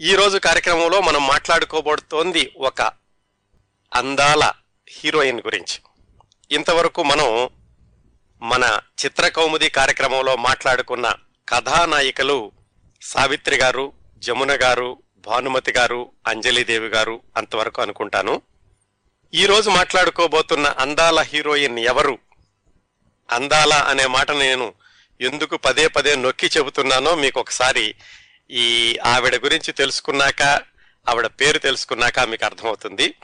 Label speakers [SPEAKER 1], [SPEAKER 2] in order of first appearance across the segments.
[SPEAKER 1] ఈ రోజు కార్యక్రమంలో మనం మాట్లాడుకోబడుతోంది ఒక అందాల హీరోయిన్ గురించి. ఇంతవరకు మనం మన చిత్రకౌముది కార్యక్రమంలో మాట్లాడుకున్న కథానాయికలు సావిత్రి గారు జమున గారు భానుమతి గారు అంజలిదేవి గారు అంతవరకు అనుకుంటాను. ఈరోజు మాట్లాడుకోబోతున్న అందాల హీరోయిన్ ఎవరు? అందాల అనే మాట నేను ఎందుకు పదే పదే నొక్కి చెబుతున్నానో మీకు ఒకసారి ఈ ఆవిడ గురించి తెలుసుకున్నాక ఆవిడ పేరు తెలుసుకున్నాక మీకు అర్థమవుతుంది.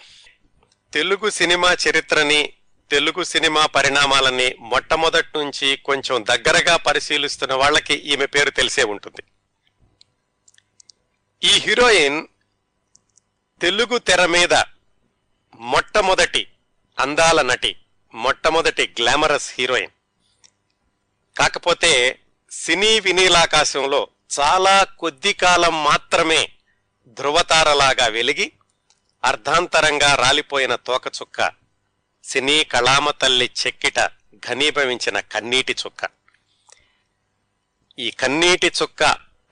[SPEAKER 1] తెలుగు సినిమా చరిత్రని తెలుగు సినిమా పరిణామాలని మొట్టమొదటి నుంచి కొంచెం దగ్గరగా పరిశీలిస్తున్న వాళ్ళకి ఈమె పేరు తెలిసే ఉంటుంది. ఈ హీరోయిన్ తెలుగు తెర మీద మొట్టమొదటి అందాల నటి మొట్టమొదటి గ్లామరస్ హీరోయిన్. కాకపోతే సినీ వినీలాకాశంలో చాలా కొద్ది కాలం మాత్రమే ధృవతారలాగా వెలిగి అర్ధాంతరంగా రాలిపోయిన తోకచుక్క సినీ కళామ తల్లి చెక్కిట ఘనీభవించిన కన్నీటి చుక్క. ఈ కన్నీటి చుక్క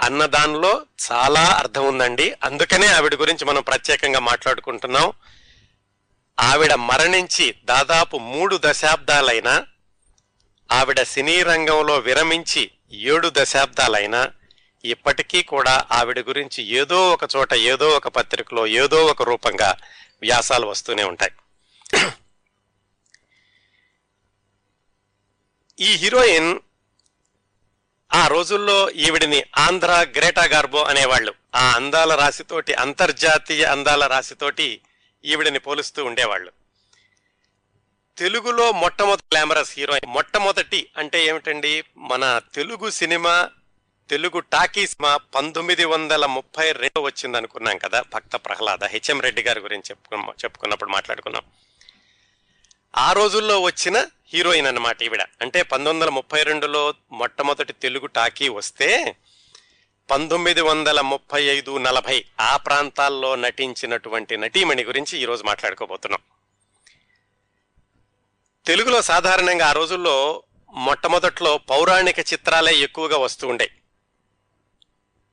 [SPEAKER 1] అన్నదానిలో చాలా అర్థం ఉందండి. అందుకనే ఆవిడ గురించి మనం ప్రత్యేకంగా మాట్లాడుకుంటున్నాం. ఆవిడ మరణించి దాదాపు మూడు దశాబ్దాలైనా ఆవిడ సినీ రంగంలో విరమించి ఏడు దశాబ్దాలైనా ఇప్పటికీ కూడా ఆవిడ గురించి ఏదో ఒక చోట ఏదో ఒక పత్రికలో ఏదో ఒక రూపంగా వ్యాసాలు వస్తూనే ఉంటాయి. ఈ హీరోయిన్ ఆ రోజుల్లో ఈవిడిని ఆంధ్ర గ్రేటా గార్బో అనేవాళ్ళు. ఆ అందాల రాశితోటి అంతర్జాతీయ అందాల రాశితోటి ఈవిడిని పోలుస్తూ ఉండేవాళ్ళు. తెలుగులో మొట్టమొదటి గ్లామరస్ హీరోయిన్ మొట్టమొదటి అంటే ఏమిటండి? మన తెలుగు సినిమా తెలుగు టాకీస్ మా పంతొమ్మిది వందల ముప్పై రెండు వచ్చింది అనుకున్నాం కదా భక్త ప్రహ్లాద. హెచ్ఎం రెడ్డి గారి గురించి చెప్పుకున్న చెప్పుకున్నప్పుడు మాట్లాడుకున్నాం. ఆ రోజుల్లో వచ్చిన హీరోయిన్ అన్నమాట ఈవిడ. అంటే పంతొమ్మిది వందల ముప్పై రెండులో మొట్టమొదటి తెలుగు టాకీ వస్తే పంతొమ్మిది వందల ముప్పై ఐదు నలభై ఆ ప్రాంతాల్లో నటించినటువంటి నటీమణి గురించి ఈరోజు మాట్లాడుకోబోతున్నాం. తెలుగులో సాధారణంగా ఆ రోజుల్లో మొట్టమొదట్లో పౌరాణిక చిత్రాలే ఎక్కువగా వస్తూ ఉండే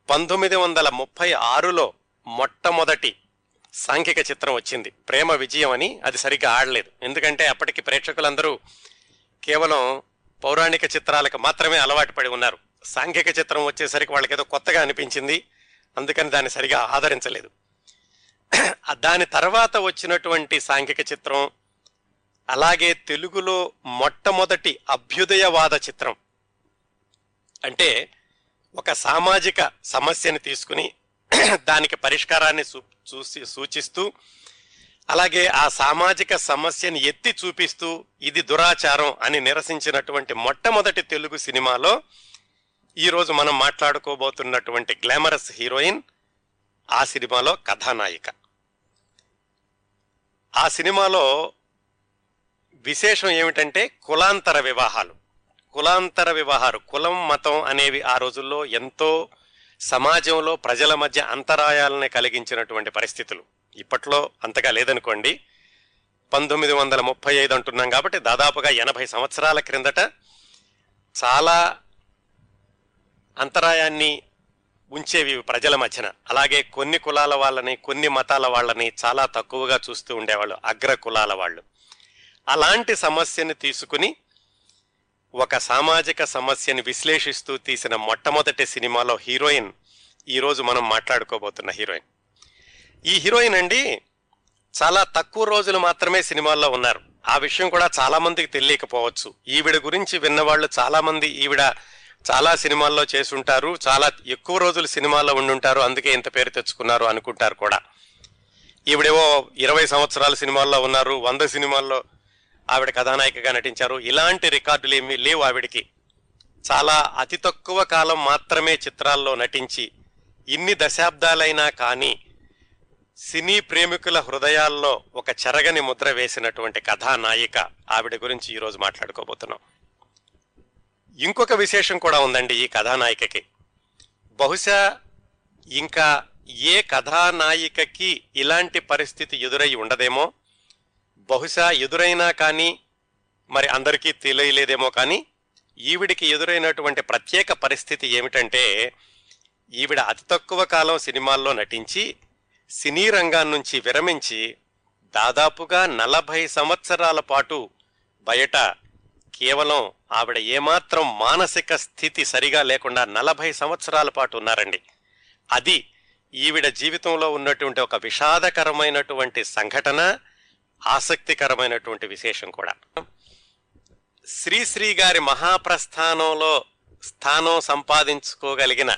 [SPEAKER 1] పంతొమ్మిది వందల ముప్పై ఆరులో మొట్టమొదటి సాంఘిక చిత్రం వచ్చింది. ప్రేమ విజయం అని అది సరిగ్గా ఆడలేదు. ఎందుకంటే అప్పటికి ప్రేక్షకులందరూ కేవలం పౌరాణిక చిత్రాలకు మాత్రమే అలవాటు పడి ఉన్నారు. సాంఘిక చిత్రం వచ్చేసరికి వాళ్ళకి ఏదో కొత్తగా అనిపించింది. అందుకని దాన్ని సరిగా ఆదరించలేదు. దాని తర్వాత వచ్చినటువంటి సాంఘిక చిత్రం అలాగే తెలుగులో మొట్టమొదటి అభ్యుదయవాద చిత్రం. అంటే ఒక సామాజిక సమస్యని తీసుకుని దానికి పరిష్కారాన్ని చూసి సూచిస్తూ అలాగే ఆ సామాజిక సమస్యని ఎత్తి చూపిస్తూ ఇది దురాచారం అని నిరసించినటువంటి మొట్టమొదటి తెలుగు సినిమాలో ఈరోజు మనం మాట్లాడుకోబోతున్నటువంటి గ్లామరస్ హీరోయిన్ ఆ సినిమాలో కథానాయిక. ఆ సినిమాలో విశేషం ఏమిటంటే కులాంతర వివాహాలు. కులాంతర వివాహాలు కులం మతం అనేవి ఆ రోజుల్లో ఎంతో సమాజంలో ప్రజల మధ్య అంతరాయాలని కలిగించినటువంటి పరిస్థితులు. ఇప్పట్లో అంతగా లేదనుకోండి. పంతొమ్మిది వందల ముప్పై ఐదు అంటున్నాం కాబట్టి దాదాపుగా ఎనభై సంవత్సరాల క్రిందట చాలా అంతరాయాన్ని ఉంచేవి ప్రజల మధ్యన. అలాగే కొన్ని కులాల వాళ్ళని కొన్ని మతాల వాళ్ళని చాలా తక్కువగా చూస్తూ ఉండేవాళ్ళు అగ్ర కులాల వాళ్ళు. అలాంటి సమస్యని తీసుకుని ఒక సామాజిక సమస్యని విశ్లేషిస్తూ తీసిన మొట్టమొదటి సినిమాలో హీరోయిన్. ఈరోజు మనం మాట్లాడుకోబోతున్న హీరోయిన్. ఈ హీరోయిన్ అండి చాలా తక్కువ రోజులు మాత్రమే సినిమాల్లో ఉన్నారు. ఆ విషయం కూడా చాలా మందికి తెలియకపోవచ్చు. ఈవిడ గురించి విన్నవాళ్ళు చాలా మంది ఈవిడ చాలా సినిమాల్లో చేసుంటారు చాలా ఎక్కువ రోజులు సినిమాల్లో ఉండుంటారు. అందుకే ఇంత పేరు తెచ్చుకున్నారు అనుకుంటారు కూడా. ఈవిడేవో ఇరవై సంవత్సరాల సినిమాల్లో ఉన్నారు. వంద సినిమాల్లో ఆవిడ కథానాయికగా నటించారు. ఇలాంటి రికార్డులు ఏమీ లేవు ఆవిడికి. చాలా అతి తక్కువ కాలం మాత్రమే చిత్రాల్లో నటించి ఇన్ని దశాబ్దాలైనా కానీ సినీ ప్రేమికుల హృదయాల్లో ఒక చెరగని ముద్ర వేసినటువంటి కథానాయిక ఆవిడ గురించి ఈరోజు మాట్లాడుకోబోతున్నాం. ఇంకొక విశేషం కూడా ఉందండి ఈ కథానాయికకి. బహుశా ఇంకా ఏ కథానాయికకి ఇలాంటి పరిస్థితి ఎదురై ఉండదేమో? బహుశా ఎదురైనా కానీ మరి అందరికీ తెలియలేదేమో కానీ ఈవిడికి ఎదురైనటువంటి ప్రత్యేక పరిస్థితి ఏమిటంటే ఈవిడ అతి తక్కువ కాలం సినిమాల్లో నటించి సినీ రంగాన్నించి విరమించి దాదాపుగా నలభై సంవత్సరాల పాటు బయట కేవలం ఆవిడ ఏమాత్రం మానసిక స్థితి సరిగా లేకుండా నలభై సంవత్సరాల పాటు ఉన్నారండి. అది ఈవిడ జీవితంలో ఉన్నటువంటి ఒక విషాదకరమైనటువంటి సంఘటన ఆసక్తికరమైనటువంటి విశేషం కూడా. శ్రీశ్రీ గారి మహాప్రస్థానంలో స్థానం సంపాదించుకోగలిగిన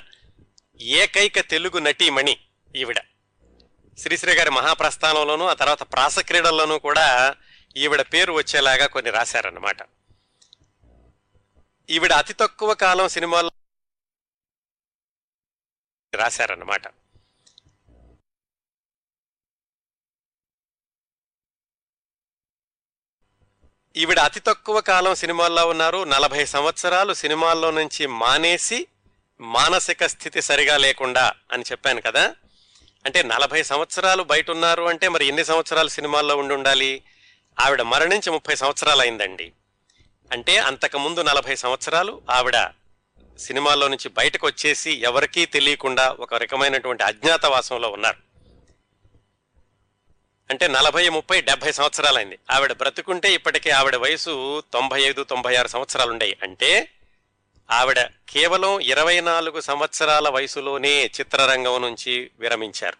[SPEAKER 1] ఏకైక తెలుగు నటీమణి ఈవిడ. శ్రీశ్రీ గారి మహాప్రస్థానంలోనూ ఆ తర్వాత ప్రాసక్రీడల్లోనూ కూడా ఈవిడ పేరు వచ్చేలాగా కొన్ని రాశారన్నమాట. ఈవిడ అతి తక్కువ కాలం సినిమాల్లో రాశారన్నమాట. ఈవిడ అతి తక్కువ కాలం సినిమాల్లో ఉన్నారు. నలభై సంవత్సరాలు సినిమాల్లో నుంచి మానేసి మానసిక స్థితి సరిగా లేకుండా అని చెప్పాను కదా. అంటే నలభై సంవత్సరాలు బయట ఉన్నారు అంటే మరి ఎన్ని సంవత్సరాలు సినిమాల్లో ఉండి ఉండాలి? ఆవిడ మరణించి ముప్పై సంవత్సరాలు అయిందండి. అంటే అంతకుముందు నలభై సంవత్సరాలు ఆవిడ సినిమాల్లో నుంచి బయటకు వచ్చేసి ఎవరికీ తెలియకుండా ఒక రకమైనటువంటి అజ్ఞాతవాసంలో ఉన్నారు. అంటే నలభై ముప్పై డెబ్బై సంవత్సరాలైంది. ఆవిడ బ్రతుకుంటే ఇప్పటికే ఆవిడ వయసు తొంభై ఐదు తొంభై ఆరు సంవత్సరాలు ఉండేవి అంటే ఆవిడ కేవలం ఇరవై నాలుగు సంవత్సరాల వయసులోనే చిత్రరంగం నుంచి విరమించారు.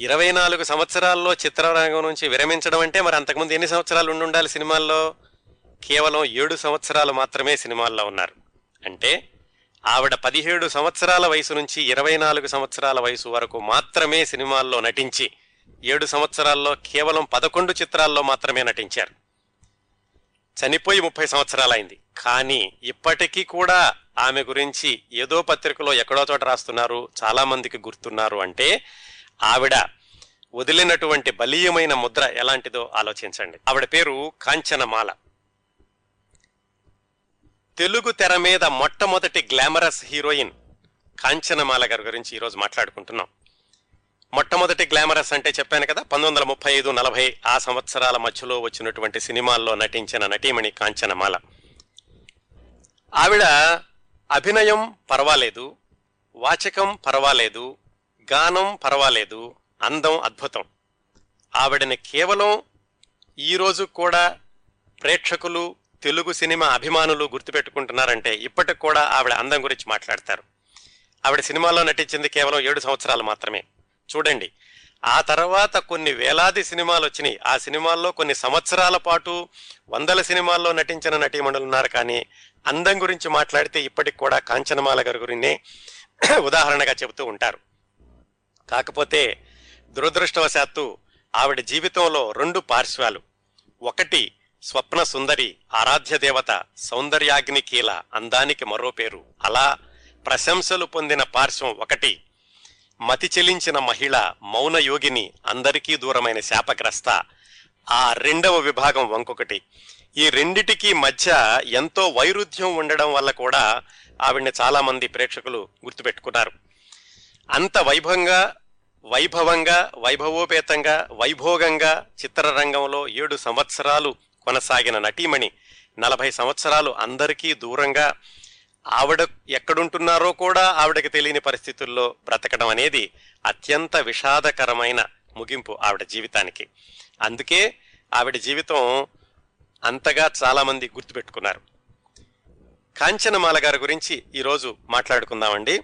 [SPEAKER 1] ఇరవై నాలుగు సంవత్సరాల్లో చిత్రరంగం నుంచి విరమించడం అంటే మరి అంతకుముందు ఎన్ని సంవత్సరాలు ఉండి ఉండాలి సినిమాల్లో? కేవలం ఏడు సంవత్సరాలు మాత్రమే సినిమాల్లో ఉన్నారు. అంటే ఆవిడ పదిహేడు సంవత్సరాల వయసు నుంచి ఇరవై నాలుగు సంవత్సరాల వయసు వరకు మాత్రమే సినిమాల్లో నటించి ఏడు సంవత్సరాల్లో కేవలం పదకొండు చిత్రాల్లో మాత్రమే నటించారు. చనిపోయి ముప్పై సంవత్సరాలైంది. కానీ ఇప్పటికీ కూడా ఆమె గురించి ఏదో పత్రికలో ఎక్కడో చోట రాస్తున్నారు చాలామందికి గుర్తున్నారు అంటే ఆవిడ వదిలినటువంటి బలీయమైన ముద్ర ఎలాంటిదో ఆలోచించండి. ఆవిడ పేరు కాంచనమాల. తెలుగు తెర మీద మొట్టమొదటి గ్లామరస్ హీరోయిన్ కాంచనమాల గారి గురించి ఈరోజు మాట్లాడుకుంటున్నాం. మొట్టమొదటి గ్లామరస్ అంటే చెప్పాను కదా పంతొమ్మిది వందల ముప్పై ఐదు నలభై ఆ సంవత్సరాల మధ్యలో వచ్చినటువంటి సినిమాల్లో నటించిన నటీమణి కాంచనమాల. ఆవిడ అభినయం పర్వాలేదు వాచకం పర్వాలేదు గానం పర్వాలేదు అందం అద్భుతం. ఆవిడని కేవలం ఈరోజు కూడా ప్రేక్షకులు తెలుగు సినిమా అభిమానులు గుర్తుపెట్టుకుంటున్నారంటే ఇప్పటికి కూడా ఆవిడ అందం గురించి మాట్లాడతారు. ఆవిడ సినిమాల్లో నటించింది కేవలం ఏడు సంవత్సరాలు మాత్రమే. చూడండి. ఆ తర్వాత కొన్ని వేలాది సినిమాలు వచ్చినాయి. ఆ సినిమాల్లో కొన్ని సంవత్సరాల పాటు వందల సినిమాల్లో నటించిన నటీమణులు ఉన్నారు. కానీ అందం గురించి మాట్లాడితే ఇప్పటికి కూడా కాంచనమాల గారి గురినే ఉదాహరణగా చెబుతూ ఉంటారు. కాకపోతే దురదృష్టవశాత్తు ఆవిడ జీవితంలో రెండు పార్శ్వాలు. ఒకటి స్వప్న సుందరి ఆరాధ్య దేవత సౌందర్యాగ్ని కీల అందానికి మరో పేరు. అలా ప్రశంసలు పొందిన పార్శ్వం ఒకటి. మతి చెలించిన మహిళ మౌనయోగిని అందరికీ దూరమైన శాపగ్రస్త. ఆ రెండవ విభాగం వంకొకటి. ఈ రెండిటికి మధ్య ఎంతో వైరుధ్యం ఉండడం వల్ల కూడా ఆవిడ్ని చాలామంది ప్రేక్షకులు గుర్తుపెట్టుకున్నారు. అంత వైభవంగా వైభవంగా వైభవోపేతంగా వైభోగంగా చిత్రరంగంలో ఏడు సంవత్సరాలు కొనసాగిన నటీమణి నలభై సంవత్సరాలు అందరికీ దూరంగా ఆవిడ ఎక్కడుంటున్నారో కూడా ఆవిడకి తెలియని పరిస్థితుల్లో బ్రతకడం అనేది అత్యంత విషాదకరమైన ముగింపు ఆవిడ జీవితానికి. అందుకే ఆవిడ జీవితం అంతగా చాలామంది గుర్తుపెట్టుకున్నారు. కాంచనమాల గారి గురించి ఈరోజు మాట్లాడుకుందామండి.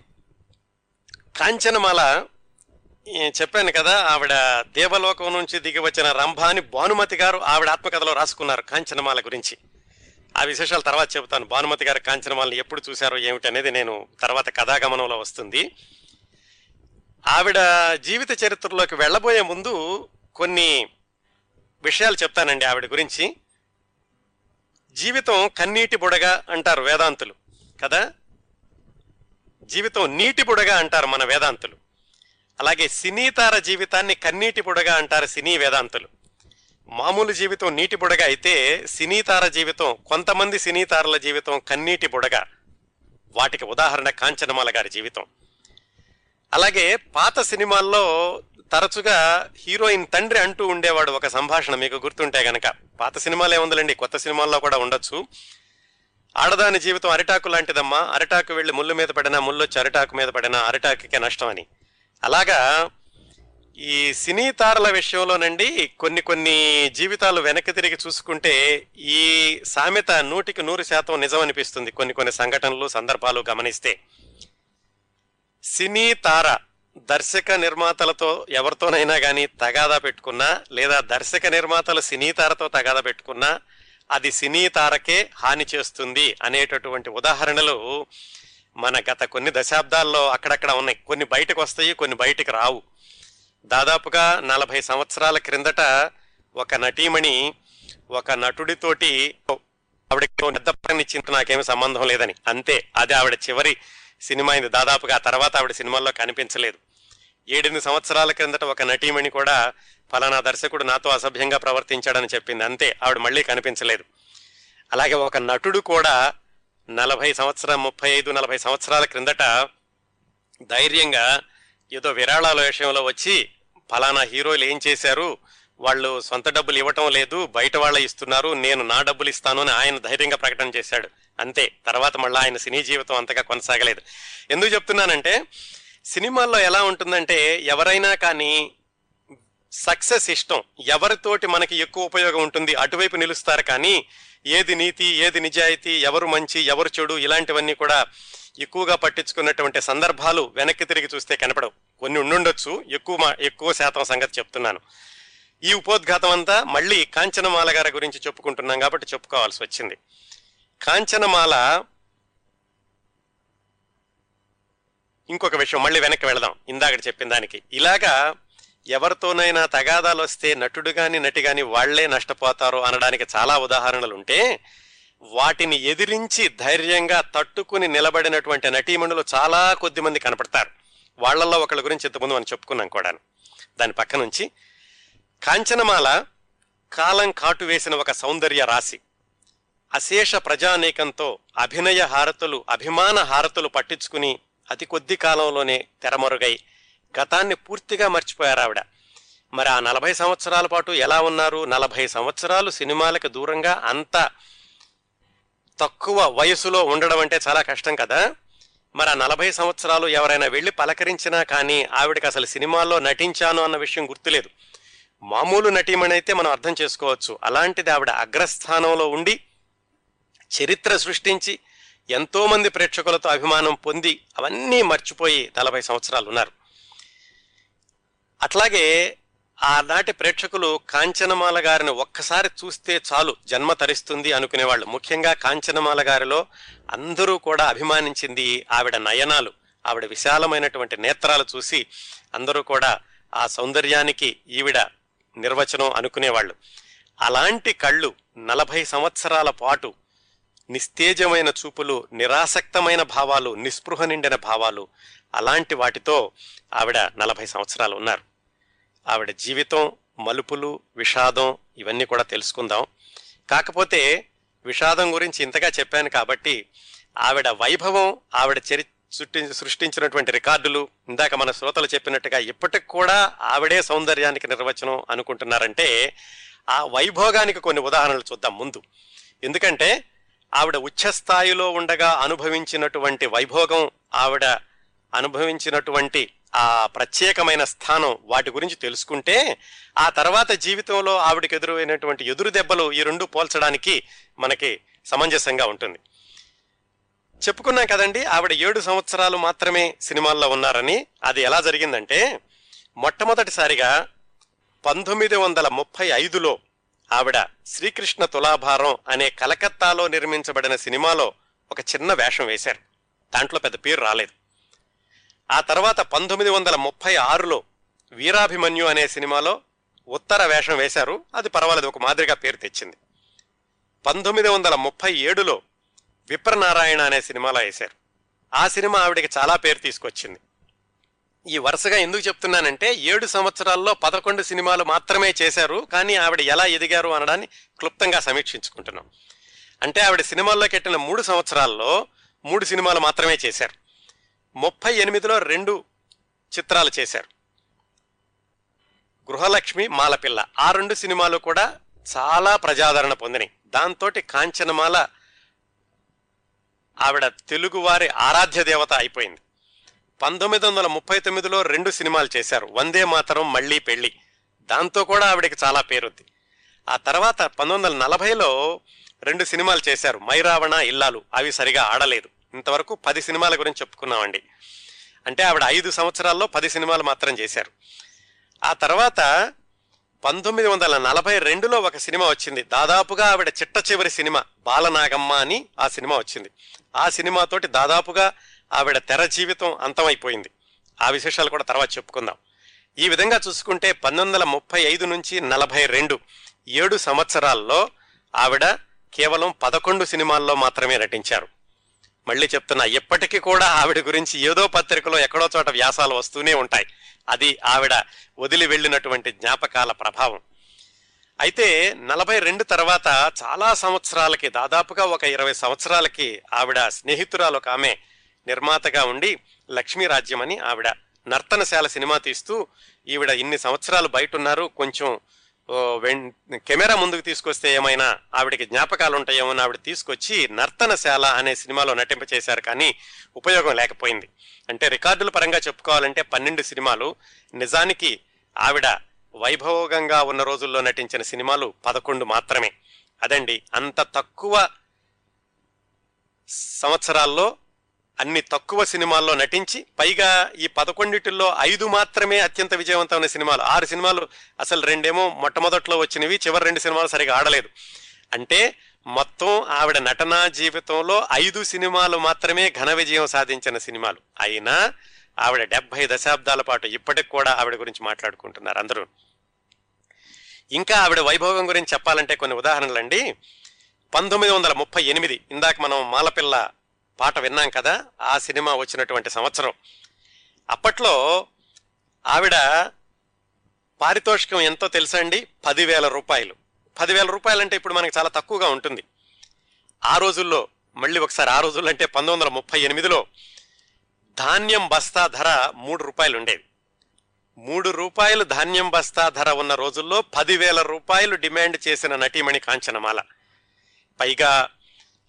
[SPEAKER 1] కాంచనమాల చెప్పాను కదా ఆవిడ దేవలోకం నుంచి దిగి వచ్చిన రంభాని భానుమతి గారు ఆవిడ ఆత్మకథలో రాసుకున్నారు కాంచనమాల గురించి. ఆ విశేషాలు తర్వాత చెబుతాను. భానుమతి గారి కాంచనమాలను ఎప్పుడు చూశారో ఏమిటనేది నేను తర్వాత కథాగమనంలో వస్తుంది. ఆవిడ జీవిత చరిత్రలోకి వెళ్ళబోయే ముందు కొన్ని విషయాలు చెప్తానండి ఆవిడ గురించి. జీవితం కన్నీటి బుడగ అంటారు వేదాంతులు కదా? జీవితం నీటి బుడగ అంటారు మన వేదాంతులు. అలాగే సినీతార జీవితాన్ని కన్నీటి బుడగ అంటారు సినీ వేదాంతులు. మామూలు జీవితం నీటి బుడగ అయితే సినీతార జీవితం కొంతమంది సినీతారల జీవితం కన్నీటి బుడగ. వాటికి ఉదాహరణ కాంచనమాల గారి జీవితం. అలాగే పాత సినిమాల్లో తరచుగా హీరోయిన్ తండ్రి అంటూ ఉండేవాడు ఒక సంభాషణ మీకు గుర్తుంటే గనక. పాత సినిమాలు ఏముందండి కొత్త సినిమాల్లో కూడా ఉండొచ్చు. ఆడదాని జీవితం అరిటాకు లాంటిదమ్మా అరిటాకు వెళ్ళి ముళ్ళు మీద పడినా ముళ్ళొచ్చి అరిటాకు మీద పడినా అరిటాకుకే నష్టం అని. అలాగా ఈ సినీ తారల విషయంలోనండి కొన్ని కొన్ని జీవితాలు వెనక్కి తిరిగి చూసుకుంటే ఈ సామెత నూటికి నూరు శాతం నిజం అనిపిస్తుంది కొన్ని కొన్ని సంఘటనలు సందర్భాలు గమనిస్తే. సినీ తార దర్శక నిర్మాతలతో ఎవరితోనైనా కానీ తగాదా పెట్టుకున్నా లేదా దర్శక నిర్మాతలు సినీ తారతో తగాదా పెట్టుకున్నా అది సినీ తారకే హాని చేస్తుంది అనేటటువంటి ఉదాహరణలు మన గత కొన్ని దశాబ్దాల్లో అక్కడక్కడ ఉన్నాయి. కొన్ని బయటకు వస్తాయి కొన్ని బయటకు రావు. దాదాపుగా నలభై సంవత్సరాల క్రిందట ఒక నటీమణి ఒక నటుడితోటి ఆవిడకి నిద్రనిచ్చింది నాకేమి సంబంధం లేదని. అంతే. అది ఆవిడ చివరి సినిమా అయింది. దాదాపుగా ఆ తర్వాత ఆవిడ సినిమాల్లో కనిపించలేదు. ఏడెనిమిది సంవత్సరాల క్రిందట ఒక నటీమణి కూడా ఫలానా దర్శకుడు నాతో అసభ్యంగా ప్రవర్తించాడని చెప్పింది. అంతే. ఆవిడ మళ్ళీ కనిపించలేదు. అలాగే ఒక నటుడు కూడా నలభై సంవత్సరం ముప్పై ఐదు నలభై సంవత్సరాల క్రిందట ధైర్యంగా ఏదో విరాళాల విషయంలో వచ్చి ఫలానా హీరోలు ఏం చేశారు? వాళ్ళు సొంత డబ్బులు ఇవ్వటం లేదు బయట వాళ్ళ ఇస్తున్నారు నేను నా డబ్బులు ఇస్తాను అని ఆయన ధైర్యంగా ప్రకటన చేశాడు. అంతే తర్వాత మళ్ళీ ఆయన సినీ జీవితం అంతగా కొనసాగలేదు. ఎందుకు చెప్తున్నానంటే సినిమాల్లో ఎలా ఉంటుందంటే ఎవరైనా కానీ సక్సెస్ ఇష్టం ఎవరితోటి మనకి ఎక్కువ ఉపయోగం ఉంటుంది అటువైపు నిలుస్తారు కానీ ఏది నీతి ఏది నిజాయితీ ఎవరు మంచి ఎవరు చెడు ఇలాంటివన్నీ కూడా ఎక్కువగా పట్టించుకున్నటువంటి సందర్భాలు వెనక్కి తిరిగి చూస్తే కనపడవు. కొన్ని ఉండుండొచ్చు ఎక్కువ ఎక్కువ శాతం సంగతి చెప్తున్నాను. ఈ ఉపోద్ఘాతం అంతా మళ్ళీ కాంచనమాల గారి గురించి చెప్పుకుంటున్నాం కాబట్టి చెప్పుకోవాల్సి వచ్చింది. కాంచనమాల ఇంకొక విషయం మళ్ళీ వెనక్కి వెళదాం ఇందాక చెప్పిన దానికి. ఇలాగా ఎవరితోనైనా తగాదాలు వస్తే నటుడు కానీ నటి కానీ వాళ్ళే నష్టపోతారు అనడానికి చాలా ఉదాహరణలు ఉంటే వాటిని ఎదిరించి ధైర్యంగా తట్టుకుని నిలబడినటువంటి నటీమణులు చాలా కొద్ది మంది కనపడతారు. వాళ్ళల్లో ఒకళ్ళ గురించి ఇంతకుముందు మనం చెప్పుకున్నాం కూడా దాని పక్క నుంచి కాంచనమాల కాలం కాటు వేసిన ఒక సౌందర్య రాశి. అశేష ప్రజానేకంతో అభినయ హారతులు అభిమాన హారతులు పట్టించుకుని అతి కొద్ది కాలంలోనే తెరమరుగై గతాన్ని పూర్తిగా మర్చిపోయారు ఆవిడ. మరి ఆ నలభై సంవత్సరాల పాటు ఎలా ఉన్నారు? నలభై సంవత్సరాలు సినిమాలకు దూరంగా అంత తక్కువ వయసులో ఉండడం అంటే చాలా కష్టం కదా. మరి ఆ నలభై సంవత్సరాలు ఎవరైనా వెళ్ళి పలకరించినా కానీ ఆవిడకి అసలు సినిమాల్లో నటించాను అన్న విషయం గుర్తులేదు. మామూలు నటీమనైతే మనం అర్థం చేసుకోవచ్చు. అలాంటిది ఆవిడ అగ్రస్థానంలో ఉండి చరిత్ర సృష్టించి ఎంతోమంది ప్రేక్షకులతో అభిమానం పొంది అవన్నీ మర్చిపోయి నలభై సంవత్సరాలు ఉన్నారు. అట్లాగే ఆనాటి ప్రేక్షకులు కాంచనమాల గారిని ఒక్కసారి చూస్తే చాలు జన్మ తరిస్తుంది అనుకునేవాళ్ళు. ముఖ్యంగా కాంచనమాల గారిలో అందరూ కూడా అభిమానించింది ఆవిడ నయనాలు. ఆవిడ విశాలమైనటువంటి నేత్రాలు చూసి అందరూ కూడా ఆ సౌందర్యానికి ఈవిడ నిర్వచనం అనుకునేవాళ్ళు. అలాంటి కళ్ళు నలభై సంవత్సరాల పాటు నిస్తేజమైన చూపులు నిరాసక్తమైన భావాలు నిస్పృహ నిండిన భావాలు అలాంటి వాటితో ఆవిడ నలభై సంవత్సరాలు ఉన్నారు. ఆవిడ జీవితం మలుపులు విషాదం ఇవన్నీ కూడా తెలుసుకుందాం. కాకపోతే విషాదం గురించి ఇంతగా చెప్పాను కాబట్టి ఆవిడ వైభవం ఆవిడ చరి సృష్టించినటువంటి రికార్డులు ఇందాక మన శ్రోతలు చెప్పినట్టుగా ఇప్పటికి కూడా ఆవిడే సౌందర్యానికి నిర్వచనం అనుకుంటున్నారంటే ఆ వైభోగానికి కొన్ని ఉదాహరణలు చూద్దాం ముందు. ఎందుకంటే ఆవిడ ఉచ్చస్థాయిలో ఉండగా అనుభవించినటువంటి వైభోగం ఆవిడ అనుభవించినటువంటి ఆ ప్రత్యేకమైన స్థానం వాటి గురించి తెలుసుకుంటే ఆ తర్వాత జీవితంలో ఆవిడకి ఎదురైనటువంటి ఎదురు దెబ్బలు ఈ రెండు పోల్చడానికి మనకి సమంజసంగా ఉంటుంది. చెప్పుకున్నాం కదండి ఆవిడ ఏడు సంవత్సరాలు మాత్రమే సినిమాల్లో ఉన్నారని. అది ఎలా జరిగిందంటే మొట్టమొదటిసారిగా పంతొమ్మిది వందల ముప్పై ఐదులో ఆవిడ శ్రీకృష్ణ తులాభారం అనే కలకత్తాలో నిర్మించబడిన సినిమాలో ఒక చిన్న వేషం వేశారు. దాంట్లో పెద్ద పేరు రాలేదు. ఆ తర్వాత పంతొమ్మిది వందల ముప్పై ఆరులో వీరాభిమన్యు అనే సినిమాలో ఉత్తర వేషం వేశారు. అది పర్వాలేదు ఒక మాదిరిగా పేరు తెచ్చింది. పంతొమ్మిది వందల ముప్పై ఏడులో విప్రనారాయణ అనే సినిమాలో వేశారు. ఆ సినిమా ఆవిడకి చాలా పేరు తీసుకొచ్చింది. ఈ వరుసగా ఎందుకు చెప్తున్నానంటే ఏడు సంవత్సరాల్లో పదకొండు సినిమాలు మాత్రమే చేశారు కానీ ఆవిడ ఎలా ఎదిగారు అనడాన్ని క్లుప్తంగా సమీక్షించుకుంటున్నాం. అంటే ఆవిడ సినిమాల్లోకి ఎట్టిన మూడు సంవత్సరాల్లో మూడు సినిమాలు మాత్రమే చేశారు. ముప్పై ఎనిమిదిలో రెండు చిత్రాలు చేశారు. గృహలక్ష్మి మాలపిల్ల. ఆ రెండు సినిమాలు కూడా చాలా ప్రజాదరణ పొందినాయి. దాంతో కాంచనమాల ఆవిడ తెలుగువారి ఆరాధ్య దేవత అయిపోయింది. పంతొమ్మిది వందల ముప్పై తొమ్మిదిలో రెండు సినిమాలు చేశారు. వందే మాతరం మళ్ళీ పెళ్ళి. దాంతో కూడా ఆవిడకి చాలా పేరుంది. ఆ తర్వాత పంతొమ్మిది వందల నలభైలో రెండు సినిమాలు చేశారు. మైరావణ ఇల్లాలు. అవి సరిగా ఆడలేదు. ఇంతవరకు పది సినిమాల గురించి చెప్పుకున్నామండి. అంటే ఆవిడ ఐదు సంవత్సరాల్లో పది సినిమాలు మాత్రం చేశారు. ఆ తర్వాత పంతొమ్మిది వందల నలభై రెండులో ఒక సినిమా వచ్చింది. దాదాపుగా ఆవిడ చిట్ట చివరి సినిమా బాలనాగమ్మ అని ఆ సినిమా వచ్చింది. ఆ సినిమాతోటి దాదాపుగా ఆవిడ తెర జీవితం అంతమైపోయింది. ఆ విశేషాలు కూడా తర్వాత చెప్పుకుందాం. ఈ విధంగా చూసుకుంటే పంతొమ్మిది వందల ముప్పై ఐదు నుంచి నలభై రెండు ఏడు సంవత్సరాల్లో ఆవిడ కేవలం పదకొండు సినిమాల్లో మాత్రమే నటించారు. మళ్ళీ చెప్తున్నా ఎప్పటికీ కూడా ఆవిడ గురించి ఏదో పత్రికలో ఎక్కడో చోట వ్యాసాలు వస్తూనే ఉంటాయి. అది ఆవిడ వదిలి వెళ్ళినటువంటి జ్ఞాపకాల ప్రభావం. అయితే నలభై రెండు తర్వాత చాలా సంవత్సరాలకి దాదాపుగా ఒక ఇరవై సంవత్సరాలకి ఆవిడ స్నేహితురాలు ఒక ఆమె నిర్మాతగా ఉండి లక్ష్మీ రాజ్యం అని ఆవిడ నర్తనశాల సినిమా తీస్తూ ఈవిడ ఇన్ని సంవత్సరాలు బయట ఉన్నారు కొంచెం కెమెరా ముందుకు తీసుకొస్తే ఏమైనా ఆవిడకి జ్ఞాపకాలు ఉంటాయేమో అని ఆవిడ తీసుకొచ్చి నర్తనశాల అనే సినిమాలో నటింప చేశారు కానీ ఉపయోగం లేకపోయింది. అంటే రికార్డుల పరంగా చెప్పుకోవాలంటే పన్నెండు సినిమాలు. నిజానికి ఆవిడ వైభోగంగా ఉన్న రోజుల్లో నటించిన సినిమాలు పదకొండు మాత్రమే. అదండి అంత తక్కువ సంవత్సరాల్లో అన్ని తక్కువ సినిమాల్లో నటించి పైగా ఈ పదకొండిటిల్లో ఐదు మాత్రమే అత్యంత విజయవంతమైన సినిమాలు. ఆరు సినిమాలు అసలు రెండేమో మొట్టమొదట్లో వచ్చినవి చివరి రెండు సినిమాలు సరిగా ఆడలేదు. అంటే మొత్తం ఆవిడ నటనా జీవితంలో ఐదు సినిమాలు మాత్రమే ఘన విజయం సాధించిన సినిమాలు. అయినా ఆవిడ డెబ్బై దశాబ్దాల పాటు ఇప్పటికి కూడా ఆవిడ గురించి మాట్లాడుకుంటున్నారు అందరూ. ఇంకా ఆవిడ వైభవం గురించి చెప్పాలంటే కొన్ని ఉదాహరణలండి. పంతొమ్మిది వందల ముప్పై ఎనిమిది ఇందాక మనం మాలపిల్ల పాట విన్నాం కదా ఆ సినిమా వచ్చినటువంటి సంవత్సరం. అప్పట్లో ఆవిడ పారితోషికం ఎంతో తెలుసా అండి పదివేల రూపాయలు. పదివేల రూపాయలు అంటే ఇప్పుడు మనకు చాలా తక్కువగా ఉంటుంది. ఆ రోజుల్లో మళ్ళీ ఒకసారి ఆ రోజుల్లో అంటే పంతొమ్మిది వందల ముప్పై ఎనిమిదిలో ధాన్యం బస్తా ధర మూడు రూపాయలు ఉండేది. మూడు రూపాయలు ధాన్యం బస్తా ధర ఉన్న రోజుల్లో పదివేల రూపాయలు డిమాండ్ చేసిన నటీమణి కాంచనమాల. పైగా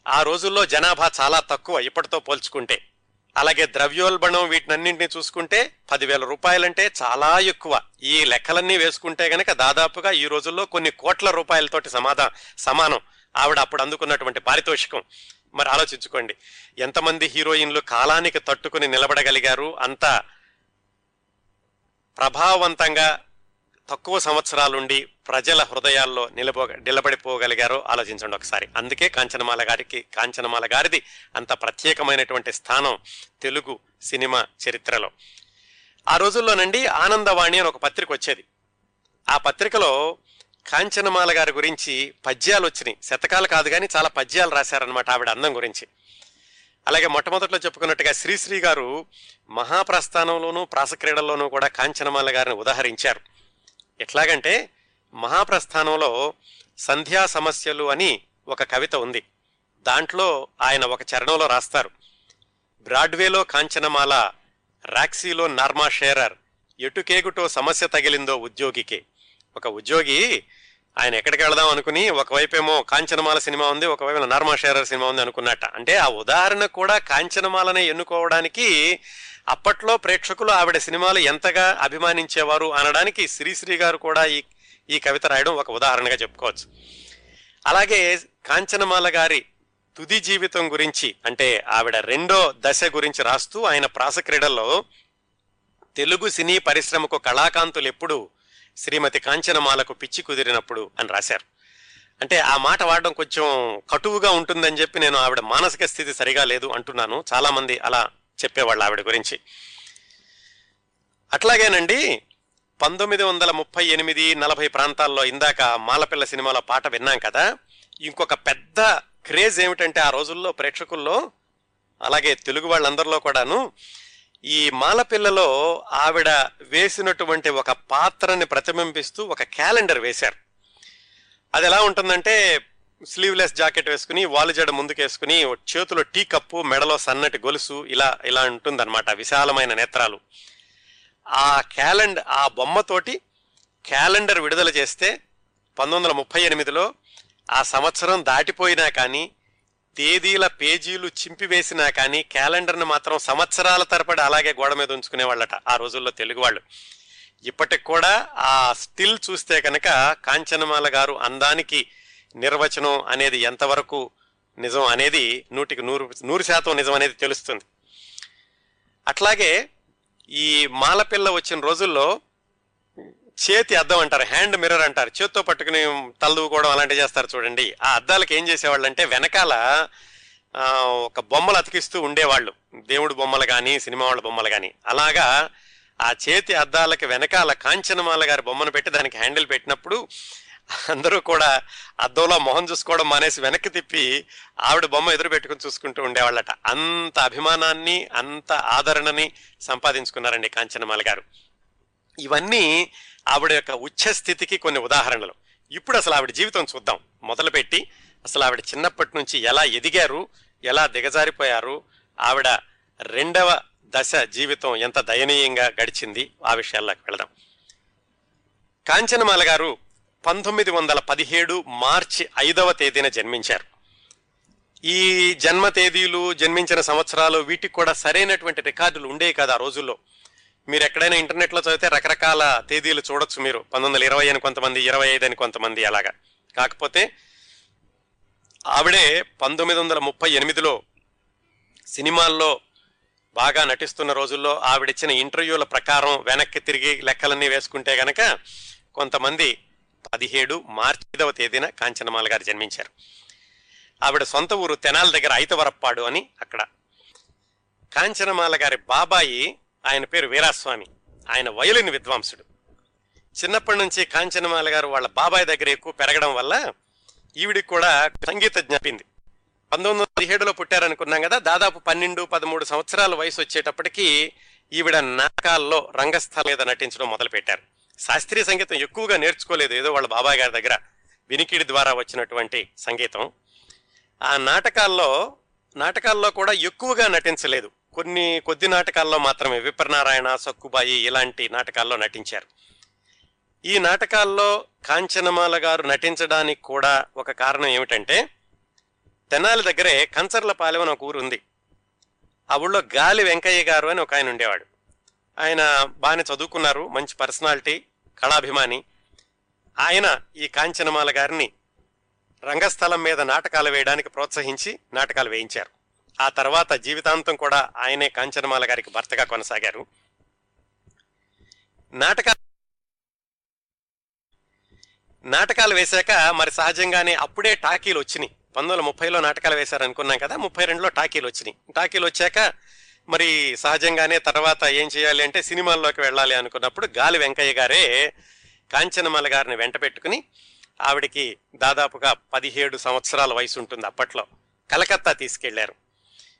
[SPEAKER 1] ఆ రోజుల్లో జనాభా చాలా తక్కువ ఇప్పటితో పోల్చుకుంటే. అలాగే ద్రవ్యోల్బణం వీటినన్నింటినీ చూసుకుంటే పదివేల రూపాయలంటే చాలా ఎక్కువ. ఈ లెక్కలన్నీ వేసుకుంటే గనక దాదాపుగా ఈ రోజుల్లో కొన్ని కోట్ల రూపాయలతోటి సమాధా సమానం ఆవిడ అప్పుడు అందుకున్నటువంటి పారితోషికం. మరి ఆలోచించుకోండి. ఎంతమంది హీరోయిన్లు కాలానికి తట్టుకుని నిలబడగలిగారు? అంత ప్రభావవంతంగా తక్కువ సంవత్సరాలుండి ప్రజల హృదయాల్లో నిలబో నిలబడిపోగలిగారో ఆలోచించండి ఒకసారి. అందుకే కాంచనమాల గారికి కాంచనమాల గారిది అంత ప్రత్యేకమైనటువంటి స్థానం తెలుగు సినిమా చరిత్రలో. ఆ రోజుల్లోనండి ఆనందవాణి అని ఒక పత్రిక వచ్చేది. ఆ పత్రికలో కాంచనమాల గారి గురించి పద్యాలు వచ్చినాయి. శతకాలు కాదు కానీ చాలా పద్యాలు రాశారనమాట ఆవిడ అందం గురించి. అలాగే మొట్టమొదట్లో చెప్పుకున్నట్టుగా శ్రీశ్రీ గారు మహాప్రస్థానంలోనూ ప్రాసక్రీడల్లోనూ కూడా కాంచనమాల గారిని ఉదాహరించారు. ఎట్లాగంటే మహాప్రస్థానంలో సంధ్యా సమస్యలు అని ఒక కవిత ఉంది. దాంట్లో ఆయన ఒక చరణంలో రాస్తారు. బ్రాడ్వేలో కాంచనమాల రాక్సీలో నార్మా షేరర్ ఎటుకేగుటో సమస్య తగిలిందో ఉద్యోగికి. ఒక ఉద్యోగి ఆయన ఎక్కడికి వెళదాం అనుకుని ఒకవైపేమో కాంచనమాల సినిమా ఉంది ఒకవైపు నార్మా షేరర్ సినిమా ఉంది అనుకున్నట్ట. అంటే ఆ ఉదాహరణ కూడా కాంచనమాలనే ఎన్నుకోవడానికి అప్పట్లో ప్రేక్షకులు ఆవిడ సినిమాలు ఎంతగా అభిమానించేవారు అనడానికి శ్రీశ్రీ గారు కూడా ఈ ఈ కవిత రాయడం ఒక ఉదాహరణగా చెప్పుకోవచ్చు. అలాగే కాంచనమాల గారి తుది జీవితం గురించి అంటే ఆవిడ రెండో దశ గురించి రాస్తూ ఆయన ప్రాస క్రీడల్లో తెలుగు సినీ పరిశ్రమకు కళాకాంతులు ఎప్పుడు శ్రీమతి కాంచనమాలకు పిచ్చి కుదిరినప్పుడు అని రాశారు. అంటే ఆ మాట వాడడం కొంచెం కటువుగా ఉంటుందని చెప్పి నేను ఆవిడ మానసిక స్థితి సరిగా లేదు అంటున్నాను. చాలామంది అలా చెప్పేవాళ్ళు ఆవిడ గురించి. అట్లాగేనండి పంతొమ్మిది వందల ముప్పై ఎనిమిది నలభై ప్రాంతాల్లో ఇందాక మాలపిల్ల సినిమాలో పాట విన్నాం కదా? ఇంకొక పెద్ద క్రేజ్ ఏమిటంటే ఆ రోజుల్లో ప్రేక్షకుల్లో అలాగే తెలుగు వాళ్ళందరిలో కూడాను ఈ మాలపిల్లలో ఆవిడ వేసినటువంటి ఒక పాత్రని ప్రతిబింబిస్తూ ఒక క్యాలెండర్ వేశారు. అది ఎలా ఉంటుందంటే స్లీవ్లెస్ జాకెట్ వేసుకుని వాలుజడ ముందుకేసుకుని చేతిలో టీ కప్పు మెడలో సన్నటి గొలుసు ఇలా ఇలా ఉంటుందన్నమాట విశాలమైన నేత్రాలు. ఆ క్యాలెండర్ ఆ బొమ్మతోటి క్యాలెండర్ విడుదల చేస్తే పంతొమ్మిది వందల ముప్పై ఎనిమిదిలో ఆ సంవత్సరం దాటిపోయినా కానీ తేదీల పేజీలు చింపివేసినా కానీ క్యాలెండర్ని మాత్రం సంవత్సరాల తరపడి అలాగే గోడ మీద ఉంచుకునే వాళ్ళట ఆ రోజుల్లో తెలుగు వాళ్ళు. ఇప్పటికి కూడా ఆ స్టిల్ చూస్తే కనుక కాంచనమాల గారు అందానికి నిర్వచనం అనేది ఎంతవరకు నిజం అనేది నూటికి నూరు నూరు శాతం నిజం అనేది తెలుస్తుంది. అట్లాగే ఈ మాలపిల్ల వచ్చిన రోజుల్లో చేతి అద్దం అంటారు హ్యాండ్ మిర్రర్ అంటారు. చేత్తో పట్టుకుని తలదువుకోవడం అలాంటివి చేస్తారు చూడండి. ఆ అద్దాలకు ఏం చేసేవాళ్ళు అంటే వెనకాల ఒక బొమ్మలు అతికిస్తూ ఉండేవాళ్ళు. దేవుడు బొమ్మలు కానీ సినిమా వాళ్ళ బొమ్మలు కానీ అలాగా ఆ చేతి అద్దాలకి వెనకాల కాంచనమాల గారి బొమ్మను పెట్టి దానికి హ్యాండిల్ పెట్టినప్పుడు అందరూ కూడా అద్దంలో మొహం చూసుకోవడం మానేసి వెనక్కి తిప్పి ఆవిడ బొమ్మ ఎదురు పెట్టుకుని చూసుకుంటూ ఉండేవాళ్ళట. అంత అభిమానాన్ని అంత ఆదరణని సంపాదించుకున్నారండి కాంచనమాల గారు. ఇవన్నీ ఆవిడ యొక్క ఉచ్చ స్థితికి కొన్ని ఉదాహరణలు. ఇప్పుడు అసలు ఆవిడ జీవితం చూద్దాం. మొదలుపెట్టి అసలు ఆవిడ చిన్నప్పటి నుంచి ఎలా ఎదిగారు ఎలా దిగజారిపోయారు ఆవిడ రెండవ దశ జీవితం ఎంత దయనీయంగా గడిచింది ఆ విషయాల్లోకి వెళదాం. కాంచనమాల గారు పంతొమ్మిది వందల పదిహేడు మార్చి ఐదవ తేదీన జన్మించారు. ఈ జన్మ తేదీలు జన్మించిన సంవత్సరాలు వీటికి కూడా సరైనటువంటి రికార్డులు ఉండేవి కదా ఆ రోజుల్లో. మీరు ఎక్కడైనా ఇంటర్నెట్లో చదివితే రకరకాల తేదీలు చూడొచ్చు మీరు. పంతొమ్మిది వందల ఇరవై అని కొంతమంది ఇరవై ఐదు అని కొంతమంది అలాగా. కాకపోతే ఆవిడే పంతొమ్మిది వందల ముప్పై ఎనిమిదిలో సినిమాల్లో బాగా నటిస్తున్న రోజుల్లో ఆవిడిచ్చిన ఇంటర్వ్యూల ప్రకారం వెనక్కి తిరిగి లెక్కలన్నీ వేసుకుంటే గనక కొంతమంది పదిహేడు మార్చి ఐదవ తేదీన కాంచనమాల గారు జన్మించారు. ఆవిడ సొంత ఊరు తెనాల దగ్గర ఐతవరప్పాడు అని అక్కడ. కాంచనమాల గారి బాబాయి ఆయన పేరు వీరాస్వామి. ఆయన వయలిన్ విద్వాంసుడు. చిన్నప్పటి నుంచి కాంచనమాల గారు వాళ్ళ బాబాయ్ దగ్గర ఎక్కువ పెరగడం వల్ల ఈవిడికి కూడా సంగీత జ్ఞాపింది. పంతొమ్మిది వందల పదిహేడులో పుట్టారనుకున్నాం కదా దాదాపు పన్నెండు పదమూడు సంవత్సరాల వయసు వచ్చేటప్పటికి ఈవిడ నాటకాల్లో రంగస్థల మీద నటించడం మొదలుపెట్టారు. శాస్త్రీయ సంగీతం ఎక్కువగా నేర్చుకోలేదు ఏదో వాళ్ళ బాబాయ్ గారి దగ్గర. వినికిడి ద్వారా వచ్చినటువంటి సంగీతం. ఆ నాటకాల్లో నాటకాల్లో కూడా ఎక్కువగా నటించలేదు. కొన్ని కొద్ది నాటకాల్లో మాత్రమే విప్రనారాయణ సక్కుబాయి ఇలాంటి నాటకాల్లో నటించారు. ఈ నాటకాల్లో కాంచనమాల గారు నటించడానికి కూడా ఒక కారణం ఏమిటంటే తెనాలి దగ్గరే కంచర్లపాలెం అని ఒక ఊరు ఉంది. ఆ ఊళ్ళో గాలి వెంకయ్య గారు అని ఒక ఆయన ఉండేవాడు. ఆయన బాగానే చదువుకున్నారు మంచి పర్సనాలిటీ. కళాభిమాని. ఆయన ఈ కాంచనమాల గారిని రంగస్థలం మీద నాటకాలు వేయడానికి ప్రోత్సహించి నాటకాలు వేయించారు. ఆ తర్వాత జీవితాంతం కూడా ఆయనే కాంచనమాల గారికి భర్తగా కొనసాగారు. నాటకా నాటకాలు వేశాక మరి సహజంగానే అప్పుడే టాకీలు వచ్చినాయి. పంతొమ్మిది వందల ముప్పైలో నాటకాలు వేశారు అనుకున్నాం కదా ముప్పై రెండులో టాకీలు వచ్చినాయి. టాకీలు వచ్చాక మరి సహజంగానే తర్వాత ఏం చేయాలి అంటే సినిమాల్లోకి వెళ్ళాలి అనుకున్నప్పుడు గాలి వెంకయ్య గారే కాంచనమాల గారిని వెంట పెట్టుకుని ఆవిడికి దాదాపుగా పదిహేడు సంవత్సరాల వయసు ఉంటుంది అప్పట్లో. కలకత్తా తీసుకెళ్ళారు.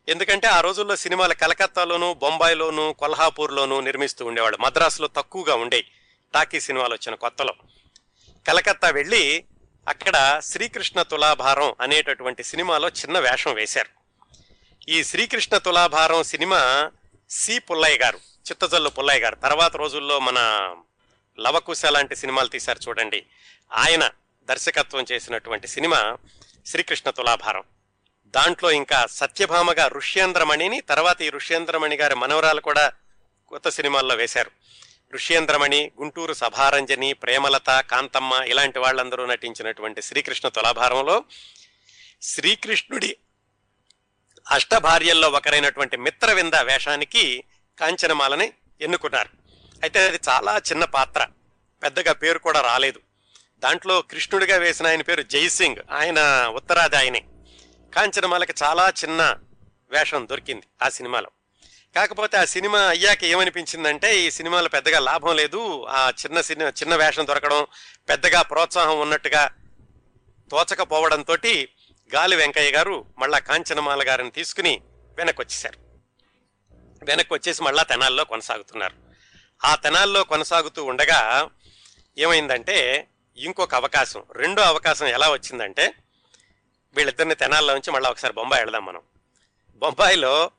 [SPEAKER 1] ఎందుకంటే ఆ రోజుల్లో సినిమాలు కలకత్తాలోను బొంబాయిలోను కొల్హాపూర్లోను నిర్మిస్తూ ఉండేవాళ్ళు. మద్రాసులో తక్కువగా ఉండే టాకీ సినిమాలు వచ్చిన కొత్తలో. కలకత్తా వెళ్ళి అక్కడ శ్రీకృష్ణ తులాభారం అనేటటువంటి సినిమాలో చిన్న వేషం వేశారు. ఈ శ్రీకృష్ణ తులాభారం సినిమా సి పుల్లయ్య గారు చిత్తజల్లు పుల్లయ్య గారు. తర్వాత రోజుల్లో మన లవకుశ లాంటి సినిమాలు తీశారు చూడండి. ఆయన దర్శకత్వం చేసినటువంటి సినిమా శ్రీకృష్ణ తులాభారం. దాంట్లో ఇంకా సత్యభామగా ఋష్యేంద్రమణిని తర్వాత ఈ ఋష్యేంద్రమణి గారి మనవరాలు కూడా కొత్త సినిమాల్లో వేశారు. ఋష్యేంద్రమణి గుంటూరు సభారంజని ప్రేమలత కాంతమ్మ ఇలాంటి వాళ్ళందరూ నటించినటువంటి శ్రీకృష్ణ తులాభారంలో శ్రీకృష్ణుడి అష్టభార్యల్లో ఒకరైనటువంటి మిత్రవింద వేషానికి కాంచనమాలని ఎన్నుకున్నారు. అయితే అది చాలా చిన్న పాత్ర. పెద్దగా పేరు కూడా రాలేదు. దాంట్లో కృష్ణుడిగా వేసిన ఆయన పేరు జైసింగ్. ఆయన ఉత్తరాది ఆయనే కాంచనమాలకి చాలా చిన్న వేషం దొరికింది ఆ సినిమాలో. కాకపోతే ఆ సినిమా అయ్యాక ఏమనిపించిందంటే ఈ సినిమాలో పెద్దగా లాభం లేదు. ఆ చిన్న సినిమా చిన్న వేషం దొరకడం పెద్దగా ప్రోత్సాహం ఉన్నట్టుగా తోచకపోవడంతో గాలి వెంకయ్య గారు మళ్ళా కాంచనమాల గారిని తీసుకుని వెనక్కి వెనక్కొచ్చేసి వెనక్కి వచ్చేసి మళ్ళా తెనాల్లో కొనసాగుతున్నారు. ఆ తెనాల్లో కొనసాగుతూ ఉండగా ఏమైందంటే ఇంకొక అవకాశం రెండో అవకాశం ఎలా వచ్చిందంటే వీళ్ళిద్దరిని తెనాల్లో నుంచి మళ్ళీ ఒకసారి బొంబాయి వెళదాం మనం. బొంబాయిలో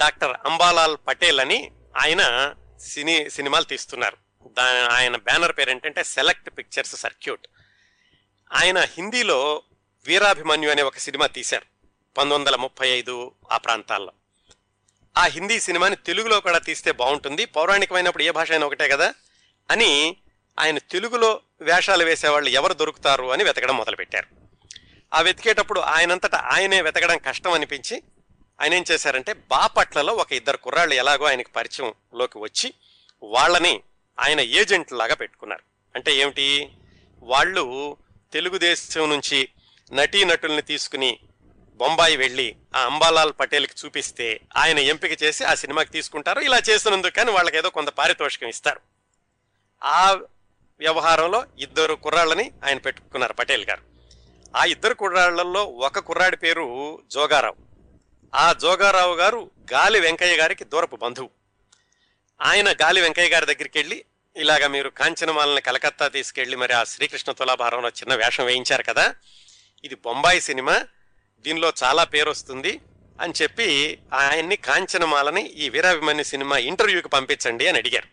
[SPEAKER 1] డాక్టర్ అంబాలాల్ పటేల్ అని ఆయన సినీ సినిమాలు తీస్తున్నారు. దా ఆయన బ్యానర్ పేరు ఏంటంటే సెలెక్ట్ పిక్చర్స్ సర్క్యూట్. ఆయన హిందీలో వీరాభిమన్యు అనే ఒక సినిమా తీశారు పంతొమ్మిది వందల ముప్పై ఐదు ఆ ప్రాంతాల్లో. ఆ హిందీ సినిమాని తెలుగులో కూడా తీస్తే బాగుంటుంది. పౌరాణికమైనప్పుడు ఏ భాష అయినా ఒకటే కదా అని ఆయన తెలుగులో వేషాలు వేసేవాళ్ళు ఎవరు దొరుకుతారు అని వెతకడం మొదలుపెట్టారు. ఆ వెతికేటప్పుడు ఆయనంతటా ఆయనే వెతకడం కష్టం అనిపించి ఆయన ఏం చేశారంటే బాపట్లలో ఒక ఇద్దరు కుర్రాళ్ళు ఎలాగో ఆయనకు పరిచయంలోకి వచ్చి వాళ్ళని ఆయన ఏజెంట్లాగా పెట్టుకున్నారు. అంటే ఏమిటి? వాళ్ళు తెలుగుదేశం నుంచి నటీనటుల్ని తీసుకుని బొంబాయి వెళ్ళి ఆ అంబాలాల్ పటేల్కి చూపిస్తే ఆయన ఎంపిక చేసి ఆ సినిమాకి తీసుకుంటారు. ఇలా చేసినందుకు కానీ వాళ్ళకి ఏదో కొంత పారితోషికం ఇస్తారు. ఆ వ్యవహారంలో ఇద్దరు కుర్రాళ్ళని ఆయన పెట్టుకున్నారు పటేల్ గారు. ఆ ఇద్దరు కుర్రాళ్ళలో ఒక కుర్రాడి పేరు జోగారావు. ఆ జోగారావు గారు గాలి వెంకయ్య గారికి దూరపు బంధువు. ఆయన గాలి వెంకయ్య గారి దగ్గరికి వెళ్ళి ఇలాగ మీరు కాంచనమాలని కలకత్తా తీసుకెళ్ళి మరి ఆ శ్రీకృష్ణ తులాభారంలో చిన్న వేషం వేయించారు కదా ఇది బొంబాయి సినిమా దీనిలో చాలా పేరు వస్తుంది అని చెప్పి ఆయన్ని కాంచనమాలని ఈ వీరాభిమన్యు సినిమా ఇంటర్వ్యూకి పంపించండి అని అడిగారు.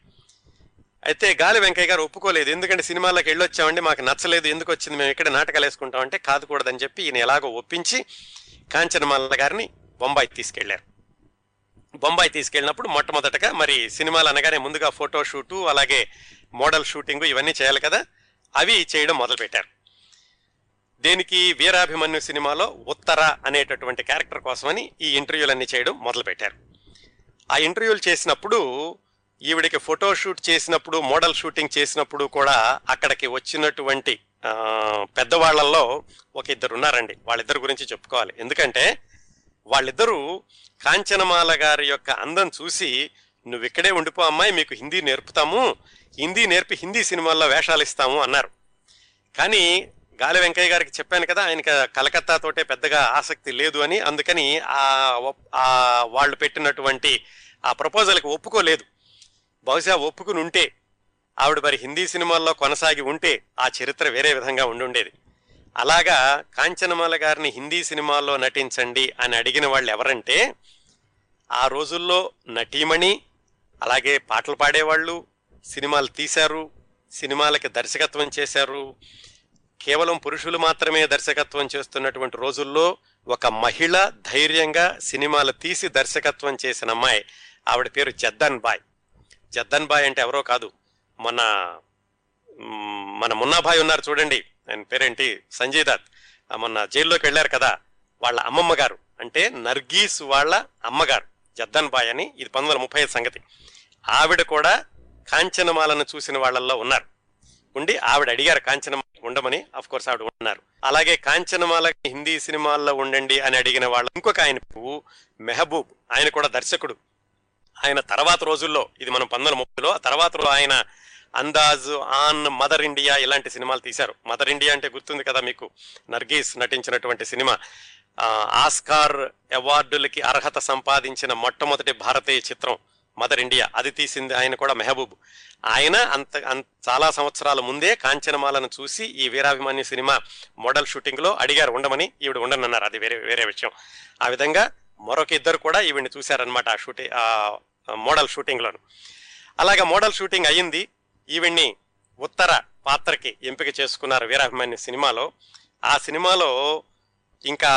[SPEAKER 1] అయితే గాలి వెంకయ్య గారు ఒప్పుకోలేదు ఎందుకంటే సినిమాలకు వెళ్ళొచ్చామండి మాకు నచ్చలేదు ఎందుకు వచ్చింది మేము ఇక్కడ నాటకాలు వేసుకుంటామంటే కాదుకూడదని చెప్పి ఈయన ఎలాగో ఒప్పించి కాంచనమాల గారిని బొంబాయి తీసుకెళ్ళారు. బొంబాయి తీసుకెళ్ళినప్పుడు మొట్టమొదటగా మరి సినిమాలు అనగానే ముందుగా ఫోటో షూటు అలాగే మోడల్ షూటింగ్ ఇవన్నీ చేయాలి కదా అవి చేయడం మొదలుపెట్టారు. దేనికి వీరాభిమన్యు సినిమాలో ఉత్తర అనేటటువంటి క్యారెక్టర్ కోసమని ఈ ఇంటర్వ్యూలన్నీ చేయడం మొదలుపెట్టారు. ఆ ఇంటర్వ్యూలు చేసినప్పుడు ఈవిడికి ఫోటో షూట్ చేసినప్పుడు మోడల్ షూటింగ్ చేసినప్పుడు కూడా అక్కడికి వచ్చినటువంటి పెద్దవాళ్ళలో ఒక ఇద్దరు ఉన్నారండి వాళ్ళిద్దరి గురించి చెప్పుకోవాలి. ఎందుకంటే వాళ్ళిద్దరూ కాంచనమాల గారి యొక్క అందం చూసి నువ్వు ఇక్కడే ఉండిపో అమ్మాయి మీకు హిందీ నేర్పుతాము హిందీ నేర్పి హిందీ సినిమాల్లో వేషాలు ఇస్తాము అన్నారు. కానీ గాలి వెంకయ్య గారికి చెప్పాను కదా ఆయనకి కలకత్తా తోటే పెద్దగా ఆసక్తి లేదు అని అందుకని ఆ వాళ్ళు పెట్టినటువంటి ఆ ప్రపోజల్కి ఒప్పుకోలేదు. బహుశా ఒప్పుకుని ఉంటే ఆవిడ మరి హిందీ సినిమాల్లో కొనసాగి ఉంటే ఆ చరిత్ర వేరే విధంగా ఉండుండేది. అలాగా కాంచనమాల గారిని హిందీ సినిమాల్లో నటించండి అని అడిగిన వాళ్ళు ఎవరంటే ఆ రోజుల్లో నటీమణి అలాగే పాటలు పాడేవాళ్ళు సినిమాలు తీశారు సినిమాలకి దర్శకత్వం చేశారు కేవలం పురుషులు మాత్రమే దర్శకత్వం చేస్తున్నటువంటి రోజుల్లో ఒక మహిళ ధైర్యంగా సినిమాలు తీసి దర్శకత్వం చేసిన అమ్మాయి. ఆవిడ పేరు జద్దన్ బాయ్. జద్దన్ బాయ్ అంటే ఎవరో కాదు. మన మన మున్నాభాయ్ ఉన్నారు చూడండి. ఆయన పేరేంటి? సంజయ్ దత్. మొన్న జైల్లోకి వెళ్ళారు కదా. వాళ్ళ అమ్మమ్మ గారు. అంటే నర్గీస్ వాళ్ళ అమ్మగారు. జద్దన్ బాయ్ అని. ఇది పంతొమ్మిది వందల ముప్పై సంగతి. ఆవిడ కూడా కాంచనమాలను చూసిన వాళ్ళల్లో ఉన్నారు. ఉండి ఆవిడ అడిగారు కాంచనమాల ఉండమని. అఫ్ కోర్స్ ఆవిడ ఉన్నారు. అలాగే కాంచనమాల హిందీ సినిమాల్లో ఉండండి అని అడిగిన వాళ్ళు ఇంకొక ఆయన పేరు మెహబూబ్. ఆయన కూడా దర్శకుడు. ఆయన తర్వాత రోజుల్లో ఇది మనం పంతొమ్మిది ముప్పైలో ఆ తర్వాత ఆయన అందాజ్ ఆన్ మదర్ ఇండియా ఇలాంటి సినిమాలు తీశారు. మదర్ ఇండియా అంటే గుర్తుంది కదా మీకు? నర్గీస్ నటించినటువంటి సినిమా. ఆస్కార్ అవార్డులకి అర్హత సంపాదించిన మొట్టమొదటి భారతీయ చిత్రం. మదర్ ఇండియా అది తీసింది ఆయన కూడా మెహబూబ్. ఆయన అంత అంత చాలా సంవత్సరాల ముందే కాంచనమాలను చూసి ఈ వీరాభిమాన్య సినిమా మోడల్ షూటింగ్లో అడిగారు ఉండమని ఈవిడ ఉండనన్నారు. అది వేరే వేరే విషయం. ఆ విధంగా మరొక ఇద్దరు కూడా ఈవిడ్ని చూశారనమాట ఆ షూటింగ్ ఆ మోడల్ షూటింగ్లోను. అలాగా మోడల్ షూటింగ్ అయ్యింది. ఈవిడ్ని ఉత్తర పాత్రకి ఎంపిక చేసుకున్నారు వీరాభిమాన్య సినిమాలో. ఆ సినిమాలో ఇంకా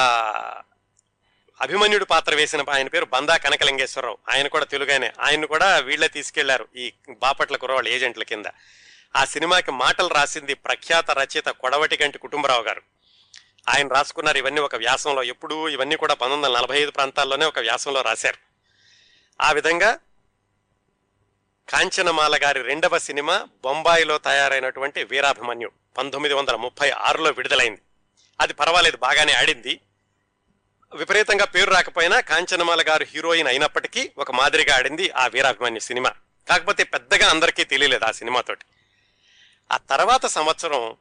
[SPEAKER 1] అభిమన్యుడు పాత్ర వేసిన ఆయన పేరు బందా కనకలింగేశ్వరరావు. ఆయన కూడా తెలుగానే ఆయన కూడా వీళ్ళే తీసుకెళ్ళారు ఈ బాపట్ల కురవాళ్ళ ఏజెంట్ల కింద. ఆ సినిమాకి మాటలు రాసింది ప్రఖ్యాత రచయిత కొడవటిగంటి కుటుంబరావు గారు. ఆయన రాసుకున్నారు ఇవన్నీ ఒక వ్యాసంలో. ఎప్పుడూ ఇవన్నీ కూడా పంతొమ్మిది వందల నలభై ఐదు ప్రాంతాల్లోనే ఒక వ్యాసంలో రాశారు. ఆ విధంగా కాంచనమాల గారి రెండవ సినిమా బొంబాయిలో తయారైనటువంటి వీరాభిమన్యు పంతొమ్మిది వందల ముప్పై ఆరులో విడుదలైంది. అది పర్వాలేదు బాగానే ఆడింది. విపరీతంగా పేరు రాకపోయినా కాంచనమాల గారు హీరోయిన్ అయినప్పటికీ ఒక మాదిరిగా ఆడింది ఆ వీరాభిమాని సినిమా. కాకపోతే పెద్దగా అందరికీ తెలియలేదు ఆ సినిమాతోటి. ఆ తర్వాత సంవత్సరం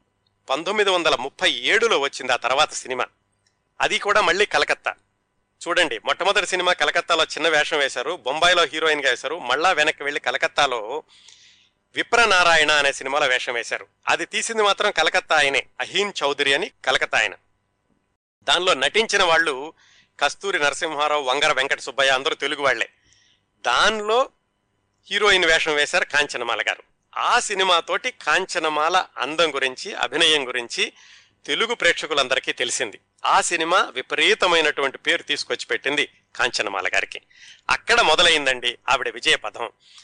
[SPEAKER 1] పంతొమ్మిది వందల ముప్పై ఏడులో వచ్చింది ఆ తర్వాత సినిమా. అది కూడా మళ్ళీ కలకత్తా. చూడండి మొట్టమొదటి సినిమా కలకత్తాలో చిన్న వేషం వేశారు బొంబాయిలో హీరోయిన్గా వేశారు మళ్ళా వెనక్కి వెళ్ళి కలకత్తాలో విప్రనారాయణ అనే సినిమాలో వేషం వేశారు. అది తీసింది మాత్రం కలకత్తా ఆయనే అహీన్ చౌదరి అని కలకత్తా ఆయన. దానిలో నటించిన వాళ్ళు కస్తూరి నరసింహారావు వంగర వెంకట సుబ్బయ్య అందరూ తెలుగు వాళ్ళే దానిలో హీరోయిన్ వేషం వేశారు కాంచనమాల గారు. ఆ సినిమాతోటి కాంచనమాల అందం గురించి అభినయం గురించి తెలుగు ప్రేక్షకులందరికీ తెలిసింది. ఆ సినిమా విపరీతమైనటువంటి పేరు తీసుకొచ్చి పెట్టింది కాంచనమాల గారికి. అక్కడ మొదలైందండి ఆవిడ విజయ పదం